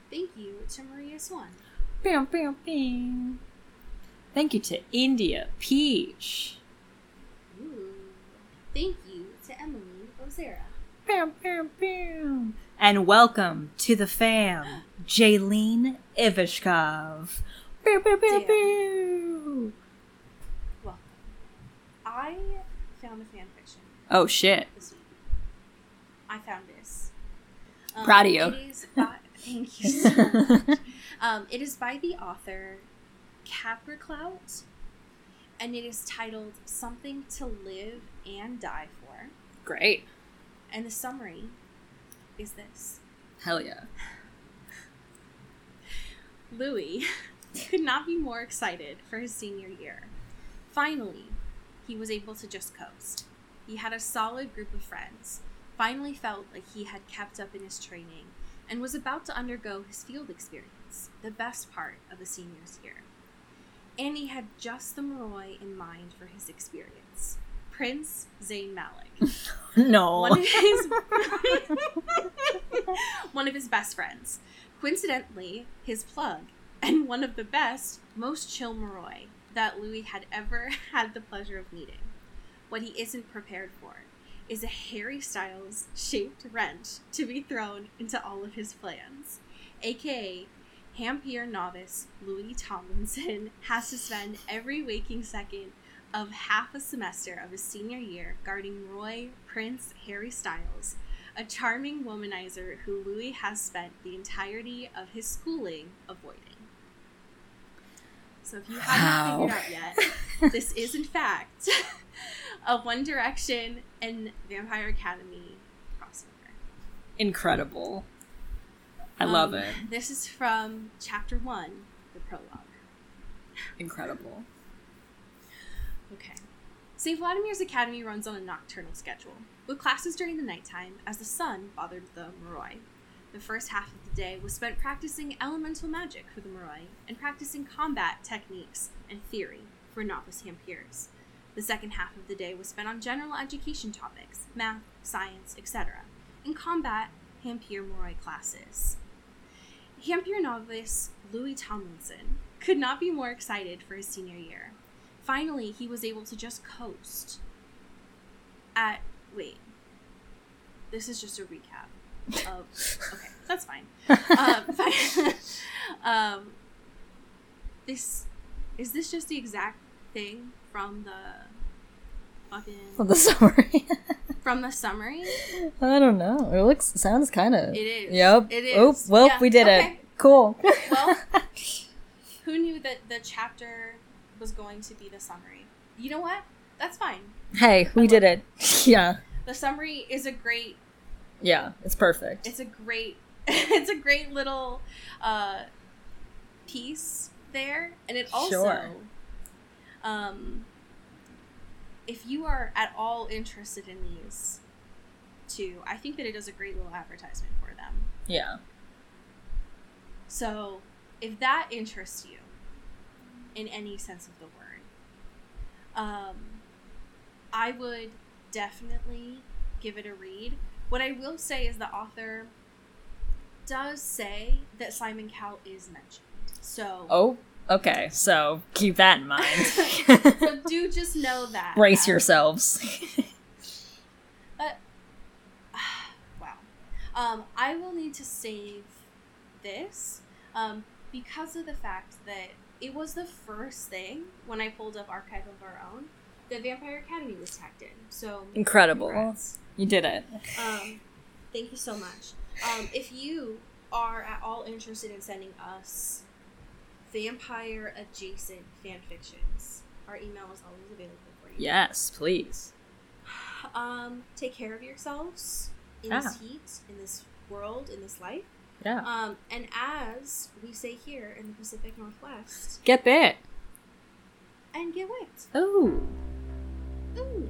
Thank you to Maria Swan. Pew, pew, pew. Thank you to India Peach. Ooh. Thank you to Emily Ozera. Pew, pew, pew. And welcome to the fam, Jaylene Ivashkov. Pew, pew, pew, Damn. pew. I found a fan fiction Oh shit. I found this. Um, Proud of you. It is by, thank you so much. Um, it is by the author Capriclout, and it is titled "Something to Live and Die For." Great. And the summary is this: Hell yeah. Louis could not be more excited for his senior year. Finally, he was able to just coast. He had a solid group of friends, finally felt like he had kept up in his training, and was about to undergo his field experience, the best part of a senior's year. And he had just the Moroi in mind for his experience Prince Zayn Malik No. one of his one of his best friends. Coincidentally, his plug and one of the best, most chill Moroi that Louis had ever had the pleasure of meeting. What he isn't prepared for is a Harry Styles shaped wrench to be thrown into all of his plans, aka dhampir novice Louis Tomlinson has to spend every waking second of half a semester of his senior year guarding Roy Prince Harry Styles, a charming womanizer who Louis has spent the entirety of his schooling avoiding. So if you haven't Wow. figured out yet, this is in fact a One Direction and Vampire Academy crossover. Incredible. I love Um, it. This is from chapter one, the prologue. Incredible. Okay. St. Vladimir's Academy runs on a nocturnal schedule, with classes during the nighttime as the sun bothered the Moroi. The first half of the day was spent practicing elemental magic for the Moroi and practicing combat techniques and theory for novice dhampirs. The second half of the day was spent on general education topics, math, science, etc., and combat dhampir Moroi classes. Dhampir novice Louis Tomlinson could not be more excited for his senior year. Finally, he was able to just coast. At wait, this is just a recap of. Okay, that's fine. Um, fi- um, this is this just the exact thing from the fucking For the summary. from the summary? I don't know. It looks sounds kind of. It is. Yep. It is. Oop, well, Yeah, we did okay. it. Cool. Well, who knew that the chapter was going to be the summary? You know what? That's fine. hey, we did it. Yeah. The summary is a great Yeah. It's perfect. it's a great it's a great little uh piece there and it also Sure. um if you are at all interested in these two i think that it does a great little advertisement for them yeah. so if that interests you in any sense of the word um i would definitely give it a read what i will say is the author does say that simon cowell is mentioned so Oh. Okay. So keep that in mind. so do just know that Brace yourselves. wow um i will need to save this um because of the fact that it was the first thing when i pulled up archive of our own the vampire academy was tacked in so Incredible. congrats. You did it. um thank you so much um if you are at all interested in sending us vampire adjacent fan fictions our email is always available for you Yes, please. um take care of yourselves in Ah. this heat in this world in this life Yeah. um and as we say here in the pacific northwest Get bit. and get whipped Ooh. Ooh.